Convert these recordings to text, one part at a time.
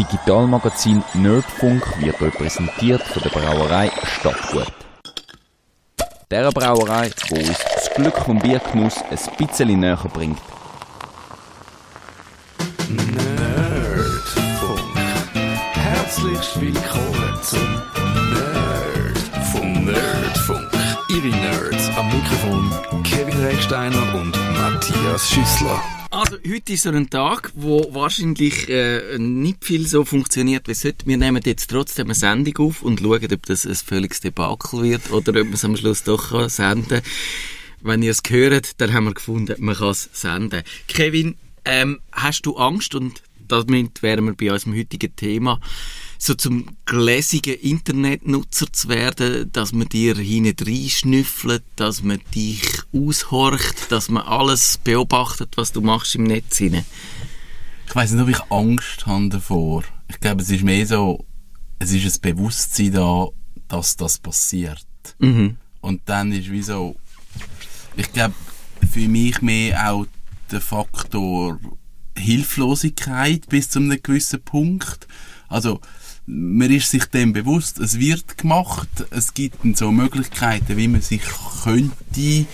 Digitalmagazin Nerdfunk wird euch präsentiert von der Brauerei Stadtgut. Der Brauerei, wo uns das Glück vom Biergenuss ein bisschen näher bringt. Nerdfunk. Herzlich willkommen zum Nerd Nerdfunk. Ihre Nerds am Mikrofon Kevin Recksteiner und Matthias Schüssler. Heute ist so ein Tag, wo wahrscheinlich äh, nicht viel so funktioniert wie sollte. Wir nehmen jetzt trotzdem eine Sendung auf und schauen, ob das ein völliges Debakel wird oder ob man es am Schluss doch kann senden Wenn ihr es hört, dann haben wir gefunden, man kann es senden. Kevin, ähm, hast du Angst, und damit wären wir bei unserem heutigen Thema, so zum gläsigen Internetnutzer zu werden, dass man dir hinein schnüffelt, dass man dich aushorcht, dass man alles beobachtet, was du machst im Netz hinein. Ich weiß nicht, ob ich Angst habe davor. Ich glaube, es ist mehr so, es ist ein Bewusstsein da, dass das passiert. Mhm. Und dann ist wie so, ich glaube, für mich mehr auch der Faktor Hilflosigkeit bis zu einem gewissen Punkt. Also, man ist sich dem bewusst, es wird gemacht, es gibt so Möglichkeiten, wie man sich könnte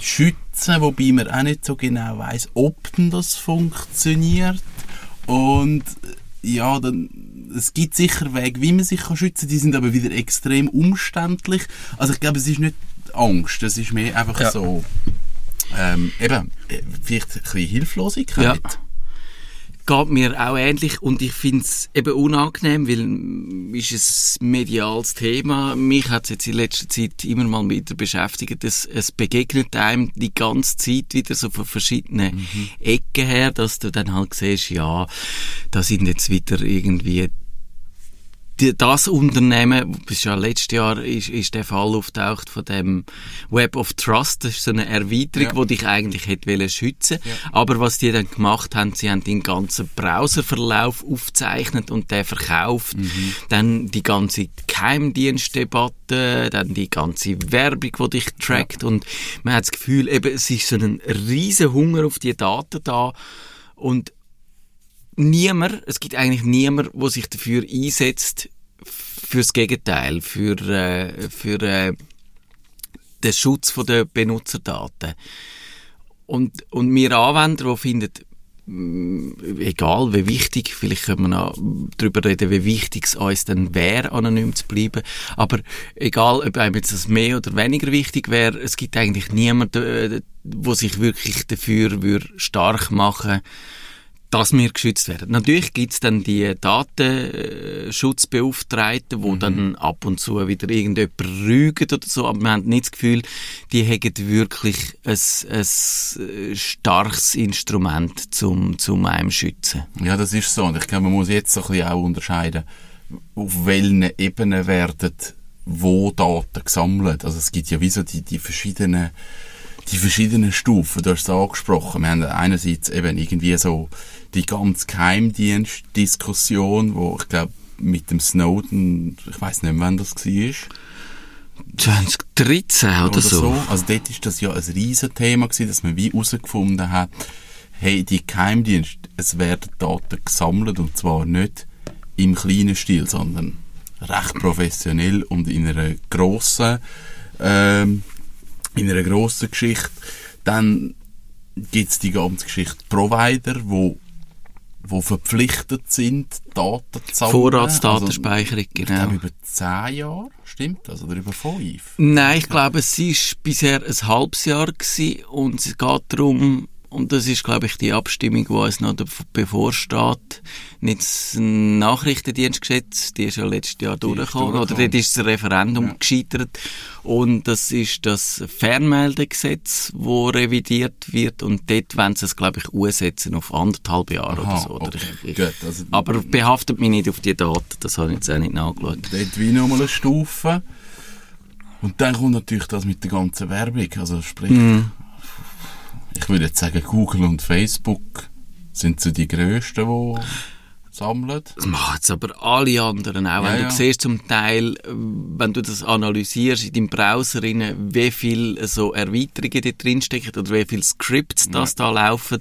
schützen, wobei man auch nicht so genau weiß, ob denn das funktioniert. Und ja, dann, es gibt sicher Wege, wie man sich kann schützen kann, die sind aber wieder extrem umständlich. Also ich glaube, es ist nicht Angst, es ist mehr einfach Ja. so, ähm, eben, äh, vielleicht ein bisschen Hilflosigkeit. Ja. Geht mir auch ähnlich und ich finde es eben unangenehm, weil ist ein mediales Thema. Mich hat es jetzt in letzter Zeit immer mal wieder beschäftigt. Es, es begegnet einem die ganze Zeit wieder so von verschiedenen Ecken her, dass du dann halt siehst, ja, da sind jetzt wieder irgendwie die, das Unternehmen, bis ja letztes Jahr ist, ist der Fall auftaucht von dem Web of Trust, das ist so eine Erweiterung, Ja. die dich eigentlich hätte wollen schützen. Aber was die dann gemacht haben, sie haben den ganzen Browserverlauf aufgezeichnet und der verkauft. Dann die ganze Geheimdienstdebatte, dann die ganze Werbung, die dich trackt und man hat das Gefühl, eben, es ist so ein riesen Hunger auf die Daten da und niemand, es gibt eigentlich niemand, der sich dafür einsetzt, fürs Gegenteil, für, äh, für äh, den Schutz der Benutzerdaten. Und, und wir Anwender, die finden, mm, egal wie wichtig, vielleicht können wir noch darüber reden, wie wichtig es uns dann wäre, anonym zu bleiben, aber egal, ob einem jetzt das mehr oder weniger wichtig wäre, es gibt eigentlich niemanden, äh, der sich wirklich dafür würde stark machen dass wir geschützt werden. Natürlich gibt's dann die Datenschutzbeauftragten, wo dann ab und zu wieder irgendjemand rügen oder so, aber wir haben nicht das Gefühl, die hätten wirklich ein, ein starkes Instrument zum, zum einem schützen. Ja, das ist so. Und ich glaube, man muss jetzt so ein bisschen auch unterscheiden, auf welchen Ebenen werden wo Daten gesammelt. Also es gibt ja wie so die, die verschiedenen die verschiedenen Stufen, du hast es angesprochen. Wir haben einerseits eben irgendwie so die ganz Geheimdienst-Diskussion, wo ich glaube mit dem Snowden, ich weiß nicht, wann das war. 2013 oder, oder so. so. Also dort ist das ja ein riesen Thema gewesen, dass man wie herausgefunden hat, hey, die Geheimdienste, es werden Daten gesammelt und zwar nicht im kleinen Stil, sondern recht professionell und in einer grossen, ähm, in einer grossen Geschichte. Dann gibt's die ganze Geschichte Provider, wo wo verpflichtet sind, Daten zu sammeln. Vorratsdatenspeicherung, Also, ich genau. glaube über zehn Jahre, stimmt das? Oder über fünf? Nein, ich glaube, es ist bisher ein halbes Jahr gewesen und es geht darum, und das ist, glaube ich, die Abstimmung, die uns noch bevorsteht, nicht das Nachrichtendienstgesetz, die ist ja letztes Jahr durchgekommen, oder dort ist das Referendum gescheitert, und das ist das Fernmeldegesetz, wo revidiert wird, und dort wollen sie es, glaube ich, umsetzen auf anderthalb Jahre oder Aha, so. Oder okay, ich, ich, gut, also- aber behaftet mich nicht auf die Daten, das habe ich jetzt auch nicht nachgeschaut. dort wie nochmal eine Stufe. Und dann kommt natürlich das mit der ganzen Werbung. Also sprich, ich würde jetzt sagen, Google und Facebook sind so die grössten, die sammeln. Das machen jetzt aber alle anderen auch. Ja, wenn ja. du siehst zum Teil, wenn du das analysierst in deinem Browser, rein, wie viel so Erweiterungen da drin stecken oder wie viele Scripts das da laufen,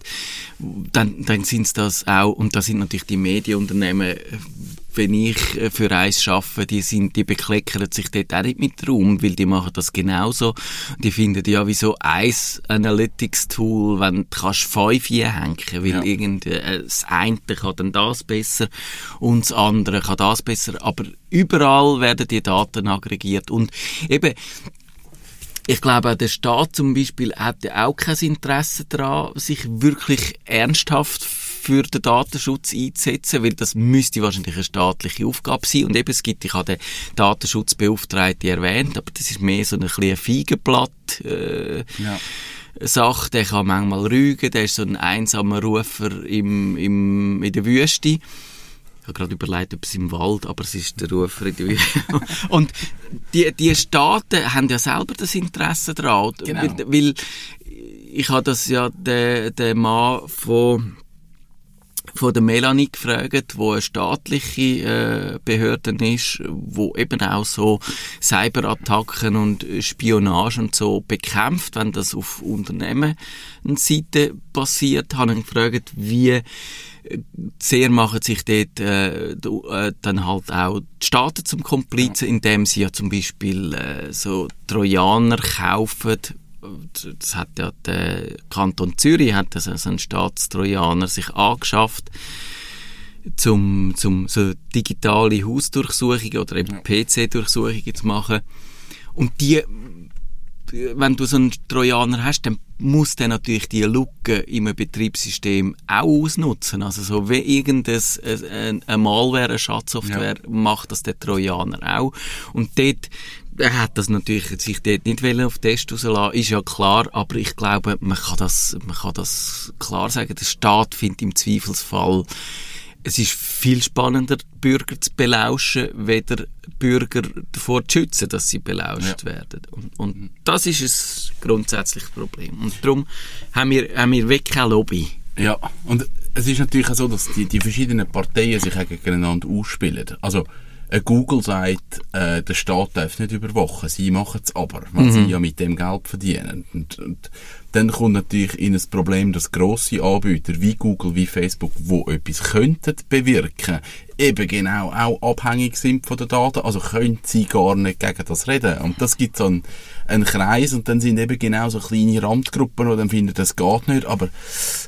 dann, dann sind das auch, und da sind natürlich die Medienunternehmen, wenn ich äh, für eins arbeite, die sind, die bekleckern sich dort auch nicht mit Raum, weil die machen das genauso. Die finden ja, wieso ein Analytics-Tool, wenn du kannst fünf hängen, weil Ja. irgend, äh, das eine kann dann das besser und das andere kann das besser, aber überall werden die Daten aggregiert und eben, ich glaube, auch der Staat zum Beispiel hat auch kein Interesse daran, sich wirklich ernsthaft für den Datenschutz einzusetzen, weil das müsste wahrscheinlich eine staatliche Aufgabe sein. Und eben, es gibt, ich habe den Datenschutzbeauftragten erwähnt, aber das ist mehr so ein bisschen ein Feigenblatt, äh, Ja. Sache, der kann manchmal rügen, der ist so ein einsamer Rufer im, im, in der Wüste. Ich habe gerade überlegt, ob es im Wald, aber es ist der Rufer in der Wüste. Und die, die Staaten haben ja selber das Interesse daran, Genau. weil, weil ich habe das ja den, den Mann von von der Melanie gefragt, wo eine staatliche äh, Behörde ist, wo eben auch so Cyberattacken und Spionage und so bekämpft, wenn das auf Unternehmensseite passiert, habe ich gefragt, wie äh, sehr machen sich dort äh, äh, dann halt auch die Staaten zum Komplizen, indem sie ja zum Beispiel äh, so Trojaner kaufen, das hat ja der Kanton Zürich hat das also einen Staatstrojaner sich angeschafft zum zum so digitale Hausdurchsuchungen oder eben PC-Durchsuchungen zu machen und die wenn du so einen Trojaner hast, dann muss der natürlich die Lücke im Betriebssystem auch ausnutzen. Also so wie irgendein ein, ein Malware, eine Schadsoftware macht das der Trojaner auch. Und dort er hat das natürlich sich dort nicht auf Test rauslassen, ist ja klar, aber ich glaube, man kann das, man kann das klar sagen, der Staat findet im Zweifelsfall es ist viel spannender, Bürger zu belauschen, weder Bürger davor zu schützen, dass sie belauscht werden. Und, und das ist ein grundsätzliches Problem. Und darum haben wir, haben wir wirklich keine Lobby. Ja, und es ist natürlich auch so, dass die, die verschiedenen Parteien sich gegeneinander ausspielen. Also, Google sagt, äh, der Staat darf nicht überwachen, sie machen es aber, weil sie ja mit dem Geld verdienen. Und, und dann kommt natürlich in ein Problem, dass grosse Anbieter wie Google, wie Facebook, wo etwas könnten bewirken, eben genau auch abhängig sind von den Daten, also können sie gar nicht gegen das reden. Und das gibt so einen, einen Kreis und dann sind eben genau so kleine Randgruppen, die dann finden, das geht nicht, aber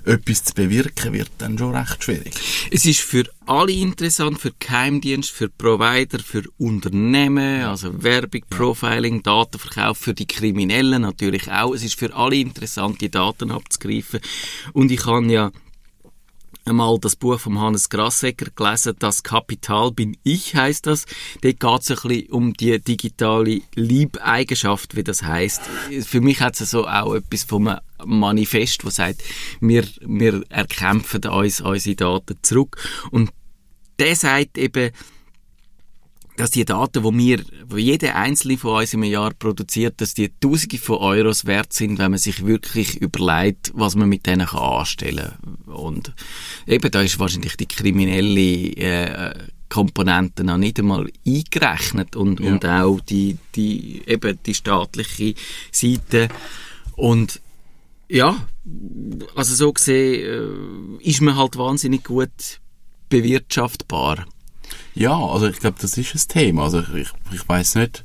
etwas zu bewirken wird dann schon recht schwierig. Es ist für alle interessant, für Geheimdienst, für Provider, für Unternehmen, also Werbung, Profiling, Datenverkauf, für die Kriminellen natürlich auch. Es ist für alle interessant, die Daten abzugreifen. Und ich habe ja einmal das Buch von Hannes Grassecker gelesen, Das Kapital bin ich heißt das. Dort geht es ein bisschen um die digitale Liebeigenschaft, wie das heißt. Für mich hat es so auch etwas vom Manifest, wo sagt, wir, wir erkämpfen uns unsere Daten zurück. Und der sagt eben, dass die Daten, die wir, wo jeder einzelne von uns im Jahr produziert, dass die Tausende von Euros wert sind, wenn man sich wirklich überlegt, was man mit denen kann anstellen kann. Und eben, da ist wahrscheinlich die kriminelle äh, Komponente noch nicht einmal eingerechnet und, Ja. und auch die, die, eben die staatliche Seite. Und ja, also so gesehen äh, ist man halt wahnsinnig gut bewirtschaftbar. Ja, also ich glaube, das ist ein Thema. Also ich, ich weiß nicht.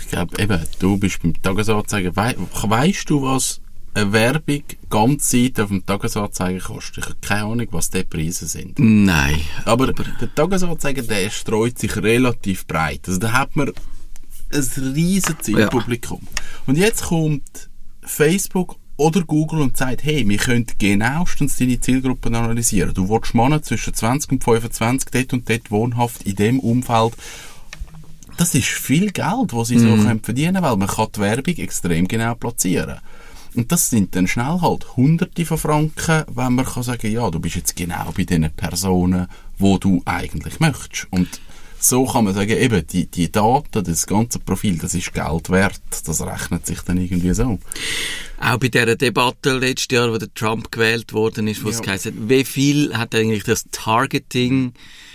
Ich glaube eben, du bist beim Tagesanzeiger. Wei weißt du, was eine Werbung ganz Zeit auf dem Tagesanzeiger kostet? Ich habe keine Ahnung, was die Preise sind. Nein. Aber der Tagesanzeiger, der streut sich relativ breit. Also da hat man ein riesen Zielpublikum. Und jetzt kommt Facebook oder Google und sagt, hey, wir können genauestens deine Zielgruppen analysieren. Du willst Männer zwischen 20 und 25 dort und dort wohnhaft in dem Umfeld. Das ist viel Geld, was sie so können verdienen weil man kann die Werbung extrem genau platzieren. Und das sind dann schnell halt Hunderte von Franken, wenn man kann sagen, ja, du bist jetzt genau bei den Personen, wo du eigentlich möchtest. Und so kann man sagen, eben, die, die Daten, das ganze Profil, das ist Geld wert. Das rechnet sich dann irgendwie so. Auch bei dieser Debatte letztes Jahr, wo der Trump gewählt worden ist, wo es Ja. geheißen hat, wie viel hat eigentlich das Targeting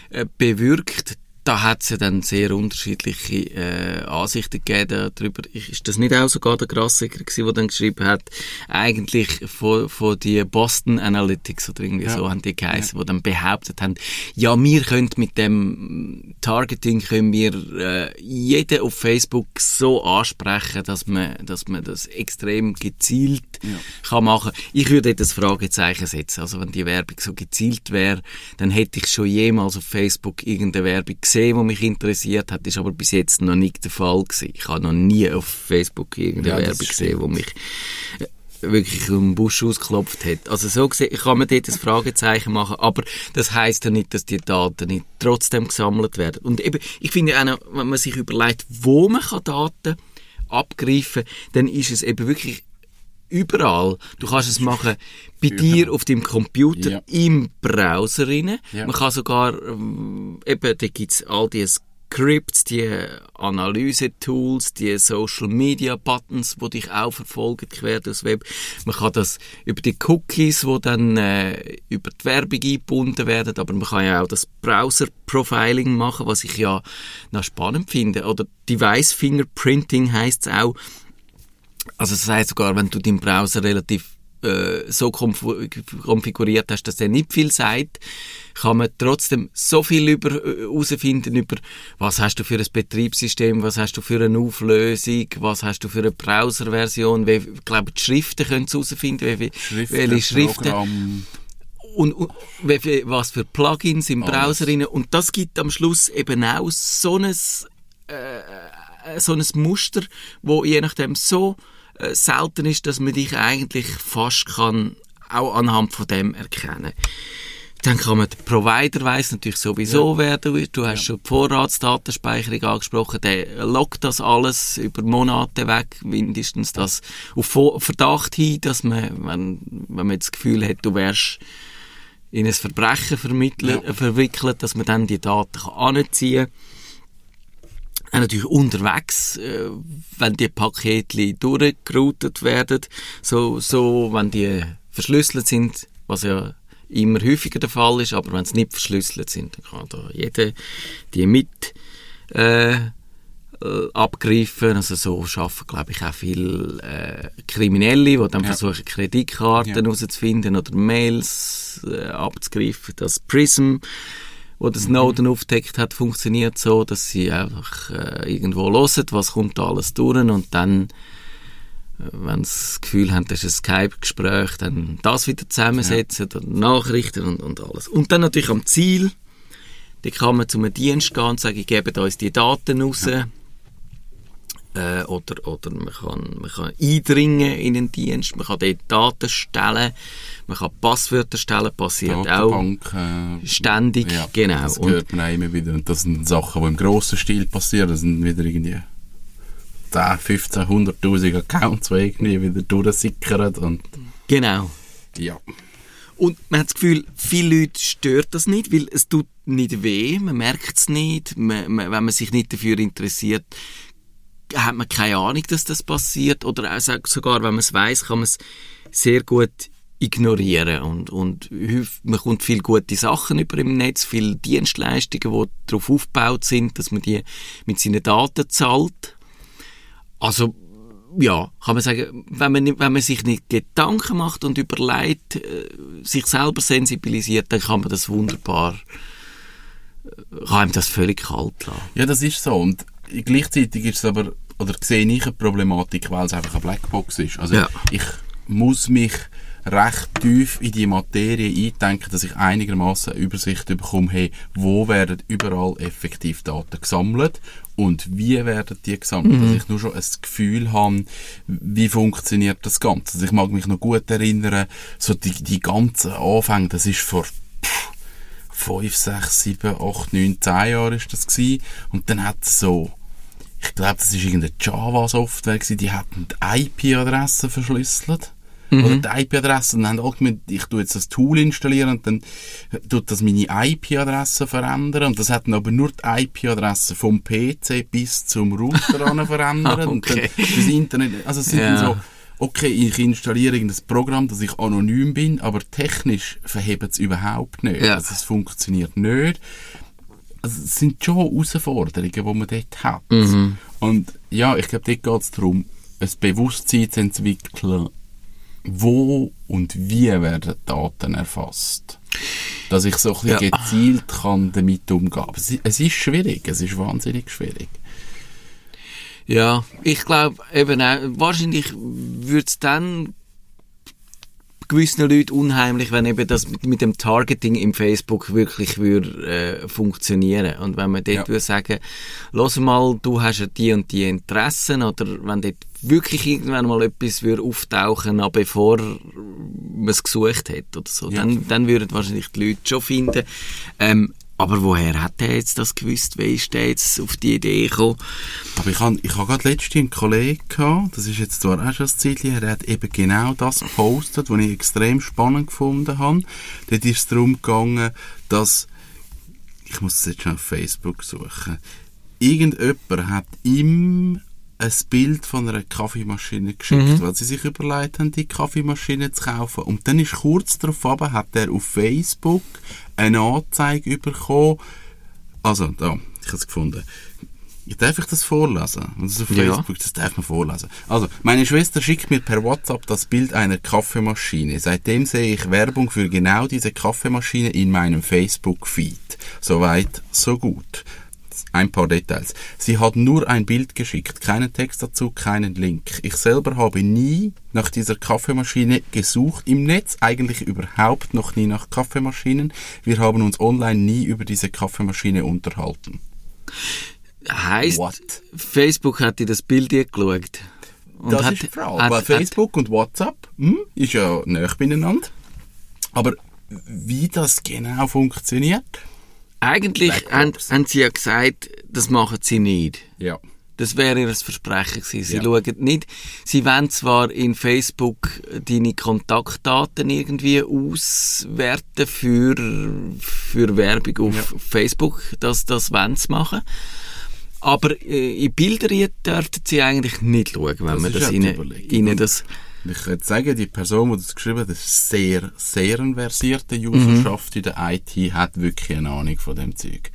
äh, bewirkt? Da hat es ja dann sehr unterschiedliche äh, Ansichten gegeben darüber. Ist das nicht auch sogar der Grassiger gewesen, der dann geschrieben hat, eigentlich von, von die Boston Analytics oder irgendwie Ja. so haben die geheißen, wo dann behauptet haben, ja, wir können mit dem Targeting können wir äh, jeden auf Facebook so ansprechen, dass man, dass man das extrem gezielt kann machen. Ich würde das Fragezeichen setzen. Also wenn die Werbung so gezielt wäre, dann hätte ich schon jemals auf Facebook irgendeine Werbung gesehen, die mich interessiert hat. Ist aber bis jetzt noch nicht der Fall gewesen. Ich habe noch nie auf Facebook irgendeine Ja, Werbung gesehen, die mich äh, wirklich um den Busch ausgeklopft hat. Also so gesehen kann man dort ein Fragezeichen machen, aber das heißt ja nicht, dass die Daten nicht trotzdem gesammelt werden. Und eben, ich finde auch noch, wenn man sich überlegt, wo man kann Daten abgreifen kann, dann ist es eben wirklich überall. Du kannst es machen bei dir auf dem Computer, Ja. im Browser rein. Ja. Man kann sogar, ähm, eben, da gibt's all die Scripts, die Analyse-Tools, die Social-Media-Buttons, die dich auch verfolgen quer durchs Web. Man kann das über die Cookies, die dann äh, über die Werbung eingebunden werden, aber man kann ja auch das Browser-Profiling machen, was ich ja noch spannend finde. Oder Device-Fingerprinting heisst es auch. Also das heißt sogar, wenn du deinen Browser relativ äh, so konf- konfiguriert hast, dass er nicht viel sagt, kann man trotzdem so viel über äh, herausfinden über was hast du für ein Betriebssystem, was hast du für eine Auflösung, was hast du für eine Browserversion, wie, ich glaube die Schriften können herausfinden, wie, welche Schriften Programm. und, und wie was für Plugins im. Browser rein. Und das gibt am Schluss eben auch so ein, äh, so ein Muster, wo je nachdem so äh, selten ist, dass man dich eigentlich fast kann auch anhand von dem erkennen. Dann kann man, der Provider weiss natürlich sowieso, wer du bist. Du hast schon die Vorratsdatenspeicherung angesprochen. Der loggt das alles über Monate weg, mindestens das auf Verdacht hin, dass man, wenn, wenn man das Gefühl hat, du wärst in ein Verbrechen vermittelt, äh, verwickelt, dass man dann die Daten kann anziehen kann. Auch natürlich unterwegs, äh, wenn die Pakete durchgeroutet werden, so, so, wenn die verschlüsselt sind, was ja immer häufiger der Fall ist, aber wenn sie nicht verschlüsselt sind, dann kann da jeder die mit äh, äh, abgreifen. Also so schaffen, glaube ich, auch viele äh, Kriminelle, die dann Ja. versuchen, Kreditkarten Ja. herauszufinden oder Mails äh, abzugreifen. Das Prism, wo der Snowden aufdeckt hat, funktioniert so, dass sie einfach äh, irgendwo hören, was kommt da alles durch und dann äh, wenn sie das Gefühl haben, das ist ein Skype-Gespräch, dann das wieder zusammensetzen, dann Nachrichten und, und alles. Und dann natürlich am Ziel, da kann man zu einem Dienst gehen und sagen, gebt uns die Daten raus. Äh, oder, oder man kann, man kann eindringen in einen Dienst, man kann dort Daten stellen, man kann Passwörter stellen, passiert auch Datenbank, äh, ständig, ja, genau. Das hört man auch immer wieder. Und das sind Sachen, die im grossen Stil passieren. Das sind wieder irgendwie 10, 15, 100'000 Accounts, die irgendwie wieder durchsickern. Und genau. ja, Und man hat das Gefühl, viele Leute stört das nicht, weil es tut nicht weh, man merkt es nicht, man, man, wenn man sich nicht dafür interessiert, hat man keine Ahnung, dass das passiert oder auch so- sogar, wenn man es weiß, kann man es sehr gut ignorieren und, und man kommt viel gute Sachen über im Netz, viele Dienstleistungen, die darauf aufgebaut sind, dass man die mit seinen Daten zahlt. Also ja, kann man sagen, wenn man, wenn man sich nicht Gedanken macht und überlegt, äh, sich selber sensibilisiert, dann kann man das wunderbar, äh, kann einem das völlig kalt lassen. ja, das ist so. Und gleichzeitig ist es aber, oder sehe ich eine Problematik, weil es einfach eine Blackbox ist. Also Ja. ich muss mich recht tief in die Materie eindenken, dass ich einigermaßen Übersicht bekomme, hey, wo werden überall effektiv Daten gesammelt und wie werden die gesammelt, dass ich nur schon ein Gefühl habe, wie funktioniert das Ganze. Also ich mag mich noch gut erinnern, so die, die ganzen Anfänge, das ist vor pff, 5, 6, 7, 8, 9, 10 Jahre ist das gewesen. Und dann hat es so, ich glaube, das ist irgendeine Java-Software gewesen, die hat die IP-Adresse verschlüsselt. Oder die IP-Adresse. Und dann haben alle gemeint, ich tu jetzt das Tool installieren und dann tut das meine IP-Adresse verändern. Und das hat dann aber nur die IP-Adresse vom PC bis zum Router verändert. Und dann Okay. das Internet, also es sind Ja. so, okay, ich installiere irgendein Programm, dass ich anonym bin, aber technisch verhebt es überhaupt nicht. Ja. Also es funktioniert nicht. Also es sind schon Herausforderungen, die man dort hat. Und ja, ich glaube, dort geht es darum, ein Bewusstsein zu entwickeln, wo und wie werden Daten erfasst. Dass ich so ein bisschen Ja. gezielt kann damit umgehen kann. Es, es ist schwierig, es ist wahnsinnig schwierig. Ja, ich glaube eben auch, wahrscheinlich würde es dann gewissen Leuten unheimlich, wenn eben das mit, mit dem Targeting im Facebook wirklich würde äh, funktionieren. Und wenn man dort Ja. würde sagen, los mal, du hast ja die und die Interessen, oder wenn dort wirklich irgendwann mal etwas würde auftauchen, noch bevor man es gesucht hat oder so, Ja. dann, dann würden wahrscheinlich die Leute schon finden. Ähm, aber woher hat er jetzt das gewusst? Wie ist der jetzt auf die Idee gekommen? Aber ich habe ich hab gerade letztens einen Kollegen gehabt, das ist jetzt zwar auch schon ein Zeitchen her, der hat eben genau das gepostet, was ich extrem spannend gefunden habe. Dort ist es darum gegangen, dass, ich muss es jetzt schon auf Facebook suchen, irgendjemand hat ihm ein Bild von einer Kaffeemaschine geschickt, weil sie sich überlegt haben, die Kaffeemaschine zu kaufen. Und dann ist kurz darauf aber, hat er auf Facebook eine Anzeige bekommen, also, da, ich habe es gefunden. Darf ich das vorlesen? Das ist auf Ja. Facebook, das darf man vorlesen. Also, meine Schwester schickt mir per WhatsApp das Bild einer Kaffeemaschine. Seitdem sehe ich Werbung für genau diese Kaffeemaschine in meinem Facebook-Feed. Soweit, so gut. Ein paar Details. Sie hat nur ein Bild geschickt, keinen Text dazu, keinen Link. Ich selber habe nie nach dieser Kaffeemaschine gesucht im Netz, eigentlich überhaupt noch nie nach Kaffeemaschinen. Wir haben uns online nie über diese Kaffeemaschine unterhalten. Heißt, What? Facebook hat dir das Bild geschaut. Und das hat, ist die Frage. hat- Weil hat- Facebook und WhatsApp hm, ist ja näher beieinander. Aber wie das genau funktioniert? Eigentlich haben, haben sie ja gesagt, das machen sie nicht. Ja. Das wäre ihr Versprechen gewesen. Sie Ja. schauen nicht, sie wollen zwar in Facebook deine Kontaktdaten irgendwie auswerten für, für Werbung auf Facebook, das, das wollen sie machen. Aber äh, in Bilder dürften sie eigentlich nicht schauen, wenn Das man das ja ihnen, ihnen das... Und Ich würde sagen, die Person, die das geschrieben hat, ist sehr, sehr eine versierte Userschaft in der IT, hat wirklich eine Ahnung von dem Zeug.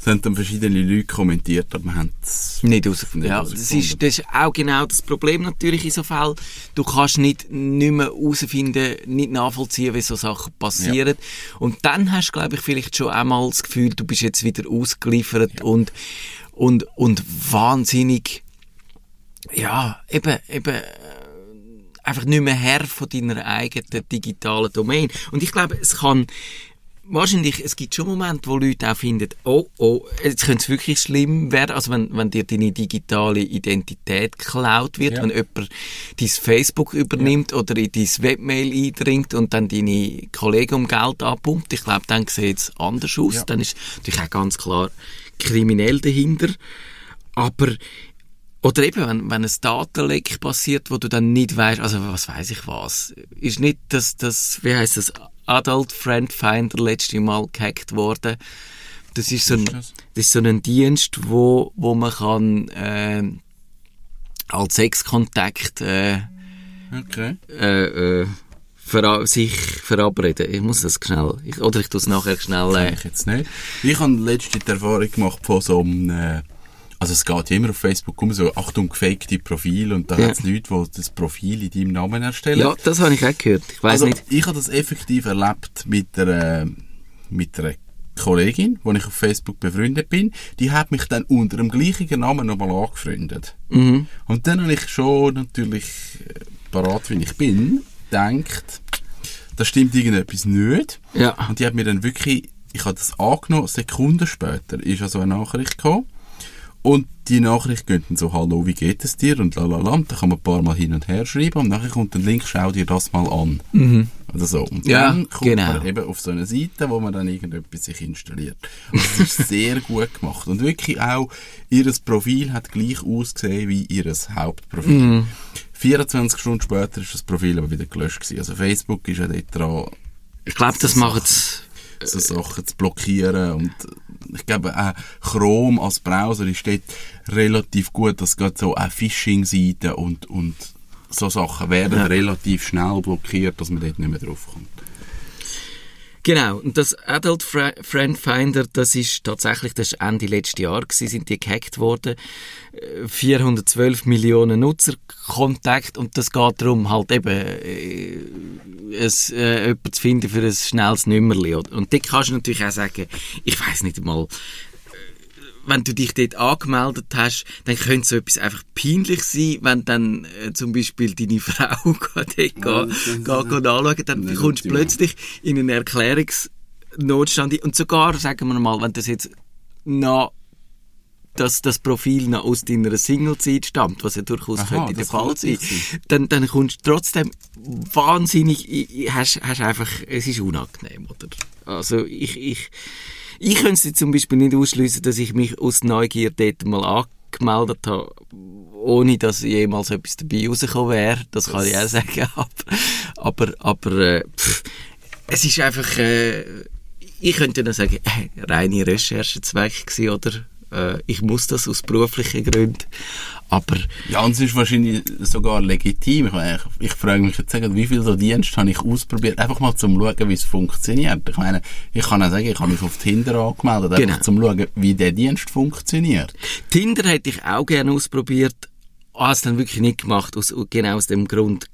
Es haben dann verschiedene Leute kommentiert, aber wir haben es Nicht herausgefunden. Ja, das, ist, das ist auch genau das Problem natürlich in so Fällen. Du kannst nicht, nicht mehr herausfinden, nicht nachvollziehen, wie so Sachen passieren. Und dann hast du, glaube ich, vielleicht schon einmal das Gefühl, du bist jetzt wieder ausgeliefert und, und, und wahnsinnig, ja, eben, eben, einfach nicht mehr Herr von deiner eigenen digitalen Domain. Und ich glaube, es kann, wahrscheinlich, es gibt schon Momente, wo Leute auch finden, oh, oh, jetzt könnte es wirklich schlimm werden, also wenn, wenn dir deine digitale Identität geklaut wird, Ja. wenn jemand dein Facebook übernimmt oder in dein Webmail eindringt und dann deine Kollegen um Geld abpumpt, ich glaube, dann sieht es anders aus, Ja. dann ist natürlich auch ganz klar kriminell dahinter, aber oder eben, wenn, wenn ein Datenleck passiert, wo du dann nicht weißt, also was weiß ich was, ist nicht das, das wie heißt das, Adult Friend Finder letzte Mal gehackt worden. Das ist so ein, das? ist so ein Dienst, wo, wo man kann, äh, als Sexkontakt, äh, Okay. äh, äh, vera sich verabreden. Ich muss das schnell, ich, oder ich tue es nachher schnell, äh, Ich jetzt nicht. Ich habe letzte die Erfahrung gemacht von so einem, äh, also es geht ja immer auf Facebook um so, Achtung, gefakte Profil und da Ja. hat es Leute, die das Profil in deinem Namen erstellen. ja, das habe ich auch gehört. Ich weiß also, nicht. ich habe das effektiv erlebt mit einer, mit einer Kollegin, wo ich auf Facebook befreundet bin. Die hat mich dann unter dem gleichen Namen nochmal angefreundet. Mhm. Und dann habe ich schon natürlich, äh, parat wie ich bin, gedacht, da stimmt irgendetwas nicht. Ja. Und die hat mir dann wirklich, ich habe das angenommen, Sekunden später ist also eine Nachricht gekommen. Und die Nachricht geht dann so, hallo, wie geht es dir? Und lalala, dann kann man ein paar Mal hin und her schreiben und nachher kommt der Link, schau dir das mal an. Oder so. Und Ja, dann kommt genau. man eben auf so eine Seite, wo man dann irgendetwas sich installiert. Und das ist sehr gut gemacht. Und wirklich auch, ihres Profil hat gleich ausgesehen wie ihres Hauptprofil. Mhm. 24 Stunden später ist das Profil aber wieder gelöscht gewesen. Also Facebook ist ja dort dran, Ich glaube, das machen sie so Sachen zu blockieren und ich glaube auch Chrome als Browser ist dort relativ gut, dass gerade so auch Phishing-Seiten und, und so Sachen werden Ja. relativ schnell blockiert, dass man dort nicht mehr draufkommt. Genau, und das Adult Friend Finder, das ist tatsächlich, das ist Ende letzten Jahr gewesen, sind die gehackt worden. Äh, 412 Millionen Nutzerkontakt und das geht darum, halt eben, äh, es, äh, jemanden zu finden für ein schnelles Nummerli. Und dort kannst du natürlich auch sagen, ich weiß nicht mal, wenn du dich dort angemeldet hast, dann könnte so etwas einfach peinlich sein, wenn dann äh, zum Beispiel deine Frau dort geht, Ja, geht, anschauen, dann Nicht kommst du plötzlich in einen Erklärungsnotstand und sogar, sagen wir mal, wenn das jetzt noch dass das Profil noch aus deiner Single-Zeit stammt, was ja durchaus Aha, könnte der Fall sein, dann, dann kommst du trotzdem wahnsinnig, hast, hast einfach, es ist unangenehm, oder? Also ich, ich, ich könnte zum Beispiel nicht ausschließen, dass ich mich aus Neugier dort mal angemeldet habe, ohne dass jemals etwas dabei rausgekommen wäre, das, kann ich auch sagen, aber, aber, aber äh, pff, es ist einfach, äh, ich könnte dann sagen, äh, reine Recherchezweck gewesen, oder? Äh, ich muss das aus beruflichen Gründen, aber Ja, und es ist wahrscheinlich sogar legitim. Ich, meine, ich, ich frage mich jetzt, wie viele so Dienste habe ich ausprobiert, einfach mal zum schauen, wie es funktioniert. Ich meine, ich kann auch sagen, ich habe mich auf Tinder angemeldet, einfach Genau. zum schauen, wie der Dienst funktioniert. Tinder hätte ich auch gerne ausprobiert, habe es dann wirklich nicht gemacht, aus, genau aus dem Grund,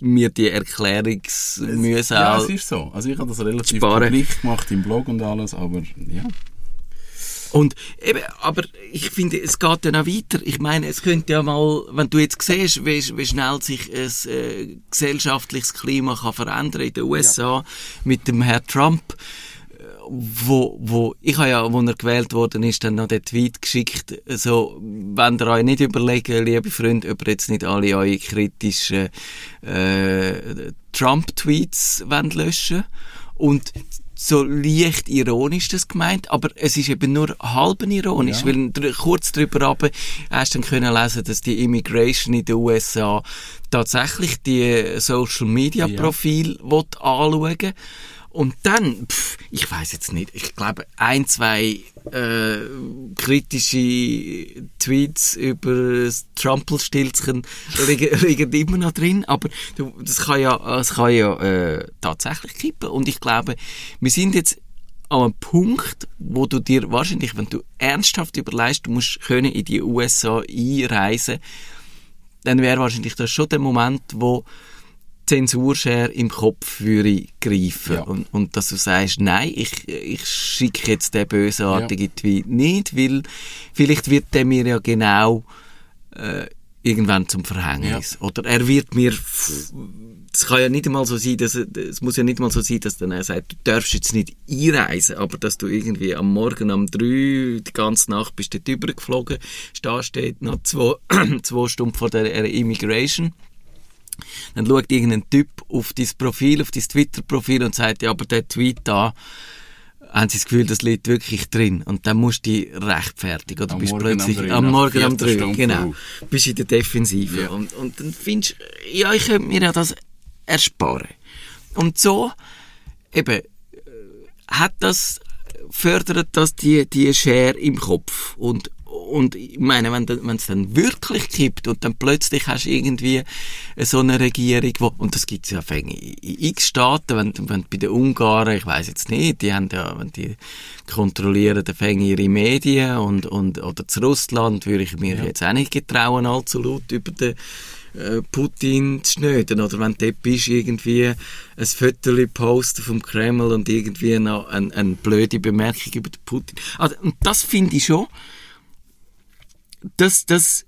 mir die Erklärungsmühse Ja, es ist so. Also ich habe das relativ Sparen. publik gemacht im Blog und alles, aber ja. Und eben, aber ich finde, es geht dann auch weiter. Ich meine, es könnte ja mal, wenn du jetzt siehst, wie, wie schnell sich ein äh, gesellschaftliches Klima kann verändern in den USA mit dem Herrn Trump, äh, wo, wo, ich habe ja, wo er gewählt worden ist, dann noch den Tweet geschickt, so, wenn ihr euch nicht überlegen, liebe Freunde, ob ihr jetzt nicht alle eure kritischen äh, Trump-Tweets wollt löschen und so leicht ironisch das gemeint, aber es ist eben nur halb ironisch, Ja. weil dr- kurz drüber runter hast du dann können lesen, dass die Immigration in den USA tatsächlich die Social Media Ja. Profil will anschauen und dann, pff, ich weiß jetzt nicht, ich glaube ein, zwei äh, kritische Tweets über das Trumpelstilzchen liegen, liegen immer noch drin, aber du, das kann ja, das kann ja äh, tatsächlich kippen. Und ich glaube, wir sind jetzt an einem Punkt, wo du dir wahrscheinlich, wenn du ernsthaft überlegst, du musst können in die USA einreisen, dann wäre wahrscheinlich das schon der Moment, wo Zensurschere im Kopf würde greifen. Ja. Und, und dass du sagst, nein, ich, ich schicke jetzt den bösartigen Tweet nicht, weil vielleicht wird der mir ja genau äh, irgendwann zum Verhängnis. Oder er wird mir, f- es kann ja nicht einmal so sein, dass, es muss ja nicht mal so sein, dass dann er sagt, du darfst jetzt nicht einreisen, aber dass du irgendwie am Morgen um drei, die ganze Nacht bist du dort übergeflogen, stehst steht noch zwei, zwei Stunden vor der äh, Immigration, dann schaut irgendein Typ auf dein Profil, auf dein Twitter-Profil und sagt, ja, aber der Tweet da, haben sie das Gefühl, das liegt wirklich drin. Und dann musst du dich rechtfertigen. Oder Am bist Morgen am plötzlich am nach Morgen am vierter 3, Stunde genau. Bist in der Defensive. Ja. Und, und dann findest du, ja, ich könnte mir ja das ersparen. Und so, eben, äh, hat das, fördert das die, die Schere im Kopf. Und, und ich meine, wenn es dann wirklich kippt und dann plötzlich hast du irgendwie so eine Regierung, wo, und das gibt es ja in x Staaten, wenn, wenn bei den Ungarn, ich weiß jetzt nicht, die haben ja, wenn die kontrollieren dann fängt ihre Medien und, und, oder zu Russland würde ich mir jetzt auch nicht getrauen, allzu laut über den äh, Putin zu schnöden. Oder wenn du dort bist, irgendwie ein Foto posten vom Kreml und irgendwie noch eine, eine blöde Bemerkung über den Putin. Also, und das finde ich schon, das, das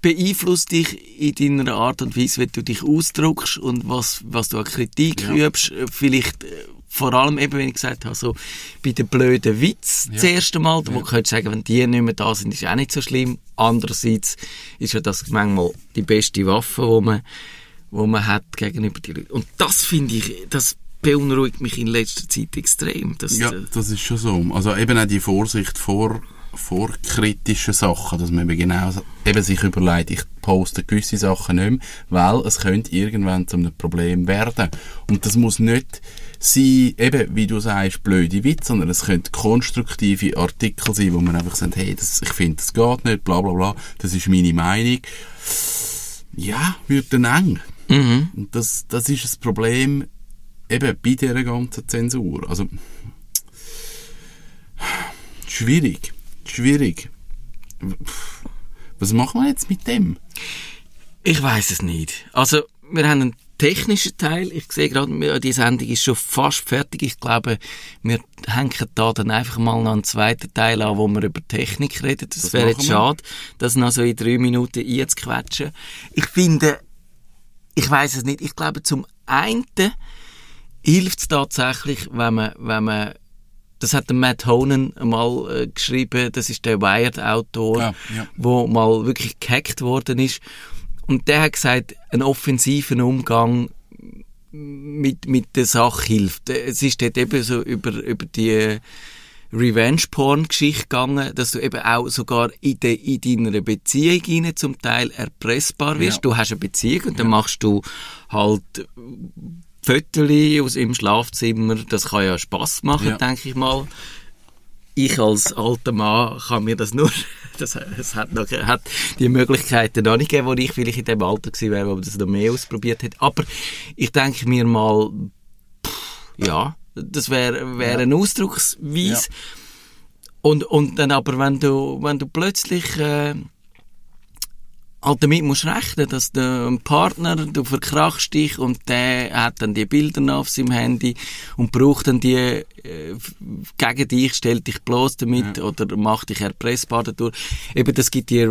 beeinflusst dich in deiner Art und Weise, wie du dich ausdrückst und was, was du an Kritik Ja. übst. Äh, Vielleicht äh, vor allem eben, wenn ich gesagt habe, so bei den blöden Witz das erste Mal, wo du könntest sagen, wenn die nicht mehr da sind, ist auch nicht so schlimm. Andererseits ist ja das manchmal die beste Waffe, die man, wo man hat gegenüber die Leute. Und das finde ich, das beunruhigt mich in letzter Zeit extrem. Ja, das ist schon so. Also eben auch die Vorsicht vor, vor kritischen Sachen, dass man eben genau eben sich überlegt, ich poste gewisse Sachen nicht mehr, weil es könnte irgendwann zu einem Problem werden. Und das muss nicht sein, eben, wie du sagst, blöde Witze, sondern es könnte konstruktive Artikel sein, wo man einfach sagt, hey, das, ich finde, das geht nicht, bla bla bla, das ist meine Meinung. Ja, wird dann eng. Mhm. Und das, das ist das Problem eben bei dieser ganzen Zensur. Also, schwierig. Schwierig. Was machen wir jetzt mit dem? Ich weiß es nicht. Also, wir haben einen technischen Teil. Ich sehe gerade, die Sendung ist schon fast fertig. Ich glaube, wir hängen da dann einfach mal noch einen zweiten Teil an, wo wir über Technik reden. Das, Das wäre jetzt schade, das noch so in drei Minuten einzuquetschen. Ich finde, ich weiß es nicht. Ich glaube, zum einen hilft es tatsächlich, wenn man, wenn man das hat der Matt Honan mal äh, geschrieben, das ist der Wired-Autor, Ja, ja. wo mal wirklich gehackt worden ist. Und der hat gesagt, ein offensiven Umgang mit, mit der Sache hilft. Es ist dort eben so über, über die Revenge-Porn-Geschichte gegangen, dass du eben auch sogar in, de, in deiner Beziehung hinein zum Teil erpressbar wirst. Ja. Du hast eine Beziehung und dann machst du halt Fotos aus im Schlafzimmer. Das kann ja Spaß machen, Ja. denke ich mal. Ich als alter Mann kann mir das nur, das, es hat, noch, hat die Möglichkeiten noch nicht gegeben, wo ich vielleicht in dem Alter gewesen wäre, wo man das noch mehr ausprobiert hätte. Aber ich denke mir mal, pff, ja, das wäre wär eine Ausdrucksweise. Und, und dann aber, wenn du, wenn du plötzlich, äh, halt damit musst rechnen, dass der Partner, du verkrachst dich und der hat dann die Bilder auf seinem Handy und braucht dann die äh, gegen dich, stellt dich bloß damit oder macht dich erpressbar dadurch. Eben, das gibt die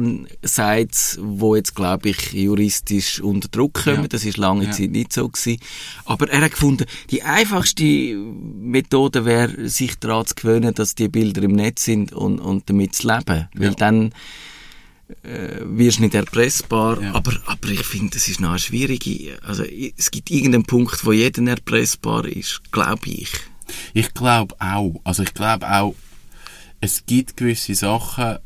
Revenge-Porn-Sites, wo jetzt, glaube ich, juristisch unter Druck kommen. Ja. Das ist lange Ja. Zeit nicht so gewesen. Aber er hat gefunden, die einfachste Methode wäre, sich daran zu gewöhnen, dass die Bilder im Netz sind und, und damit zu leben. Weil Ja. dann äh, wirst nicht erpressbar. Ja. Aber, aber ich finde, das ist noch eine schwierige. Also, es gibt irgendeinen Punkt, wo jeder erpressbar ist, glaube ich. Ich glaube auch. Also ich glaube auch, es gibt gewisse Sachen,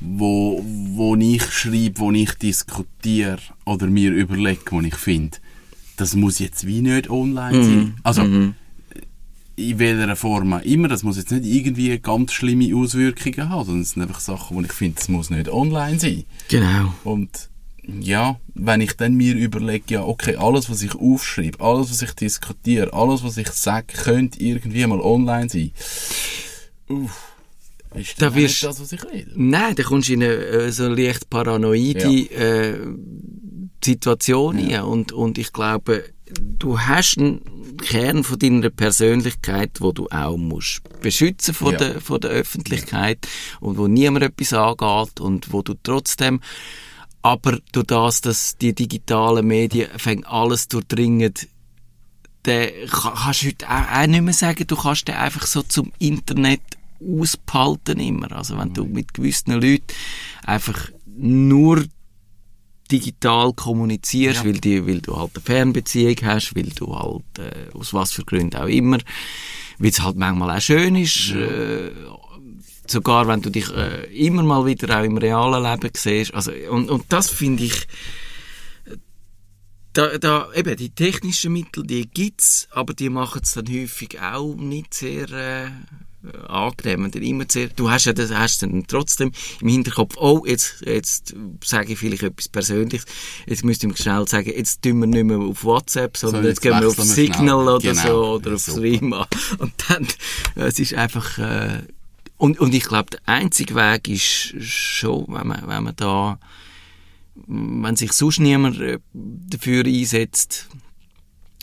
wo, wo ich schreibe, wo ich diskutiere oder mir überlege, wo ich finde, das muss jetzt wie nicht online sein. Also, in welcher Form auch immer, das muss jetzt nicht irgendwie ganz schlimme Auswirkungen haben, sondern es sind einfach Sachen, wo ich finde, es muss nicht online sein. Genau. Und ja, wenn ich dann mir überlege, ja, okay, alles, was ich aufschreibe, alles, was ich diskutiere, alles, was ich sage, könnte irgendwie mal online sein. Uff. Ist Da wirst- nicht das, was ich will? Nein, da kommst du in eine äh, so leicht paranoide äh, Situation rein. Und, und ich glaube, du hast einen Kern von deiner Persönlichkeit, wo du auch musst beschützen von, Ja. der, von der Öffentlichkeit und wo niemand etwas angeht und wo du trotzdem aber durch das, dass die digitalen Medien fängt alles durchdringen, dann ka- kannst du heute auch, auch nicht mehr sagen, du kannst den einfach so zum Internet ausbehalten immer. Also wenn du mit gewissen Leuten einfach nur digital kommunizierst, Ja. weil, die, weil du halt eine Fernbeziehung hast, weil du halt, äh, aus was für Gründen auch immer, weil es halt manchmal auch schön ist, äh, sogar wenn du dich äh, immer mal wieder auch im realen Leben siehst. Also, und, und das finde ich, da, da, eben, die technischen Mittel, die gibt's, aber die machen es dann häufig auch nicht sehr äh, angenehm. Und dann immer sehr, du hast ja das, hast dann trotzdem im Hinterkopf, oh, jetzt, jetzt sage ich vielleicht etwas Persönliches, jetzt müsste ich schnell sagen, jetzt tun wir nicht mehr auf WhatsApp, sondern So, jetzt, jetzt gehen wir auf Signal schnell. oder Genau. so, oder Ja, auf. Threema. Und dann, äh, es ist einfach, äh, und, und ich glaube, der einzige Weg ist schon, wenn man, wenn man da, wenn sich sonst niemand äh, dafür einsetzt,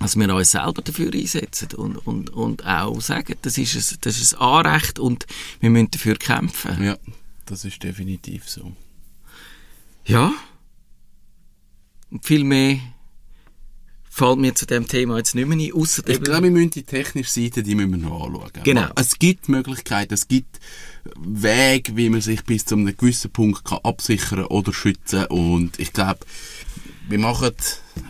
dass wir uns selber dafür einsetzen und, und, und auch sagen, das ist, ein, das ist ein Anrecht und wir müssen dafür kämpfen. Ja, das ist definitiv so. Ja. Und viel mehr, fällt mir zu dem Thema jetzt nicht mehr ein, ausser Ich glaube, wir müssen die technische Seite, die müssen wir noch anschauen. Genau. Es gibt Möglichkeiten, es gibt Wege, wie man sich bis zu einem gewissen Punkt kann absichern oder schützen und ich glaube, wir machen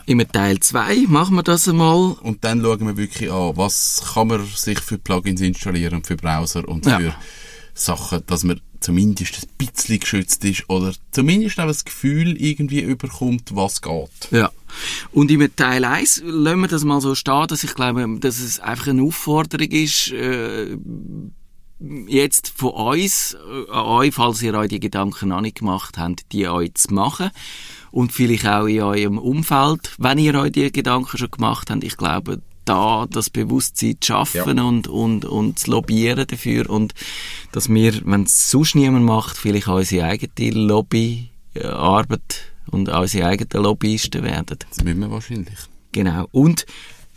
Im Teil 2 machen wir das einmal. und dann schauen wir wirklich an, was kann man sich für Plugins installieren für Browser und Ja. für Sachen, dass man zumindest ein bisschen geschützt ist oder zumindest auch das Gefühl irgendwie überkommt, was geht. Ja. Und im Teil 1 lassen wir das mal so stehen, dass ich glaube, dass es einfach eine Aufforderung ist, äh, jetzt von uns, äh, an euch, falls ihr euch die Gedanken noch nicht gemacht habt, die euch zu machen. Und vielleicht auch in eurem Umfeld, wenn ihr euch die Gedanken schon gemacht habt. Ich glaube, da das Bewusstsein zu schaffen und, und, und zu lobbyieren dafür und dass wir, wenn es sonst niemand macht, vielleicht auch unsere eigene Lobbyarbeit und unsere eigenen Lobbyisten werden. Das müssen wir wahrscheinlich. Genau. Und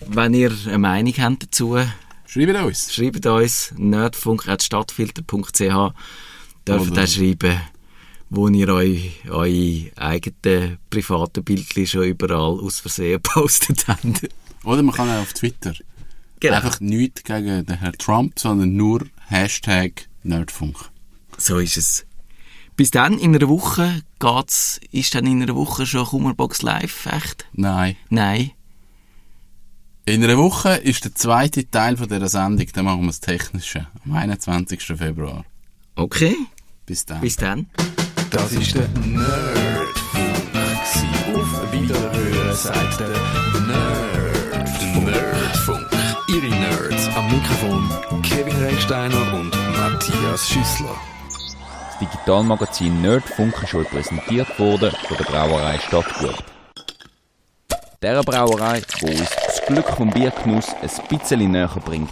wenn ihr eine Meinung habt dazu, Schreibt uns. schreibt uns nerdfunk.stadtfilter.ch dürft auch schreiben, wo ihr euch eure eigenen privaten Bildchen schon überall aus Versehen gepostet habt. Oder man kann auch auf Twitter. Genau. Einfach nichts gegen den Herrn Trump, sondern nur Hashtag Nerdfunk. So ist es. Bis dann, in einer Woche geht's, ist dann in einer Woche schon Kummerbox live, echt? Nein. Nein. In einer Woche ist der zweite Teil von dieser Sendung. Dann machen wir das Technische. Am 21. Februar. Okay. Bis dann. Bis dann. Das ist der Nerdfunk. gsi. Auf Wiederhören sagt der Nerd. Nerdfunk. Ihre Nerds am Mikrofon Kevin Recksteiner und Matthias Schüssler. Das Digitalmagazin Nerdfunk ist euch präsentiert worden von der Brauerei Stadtgut. Der Brauerei, die uns das Glück vom Biergenuss ein bisschen näher bringt.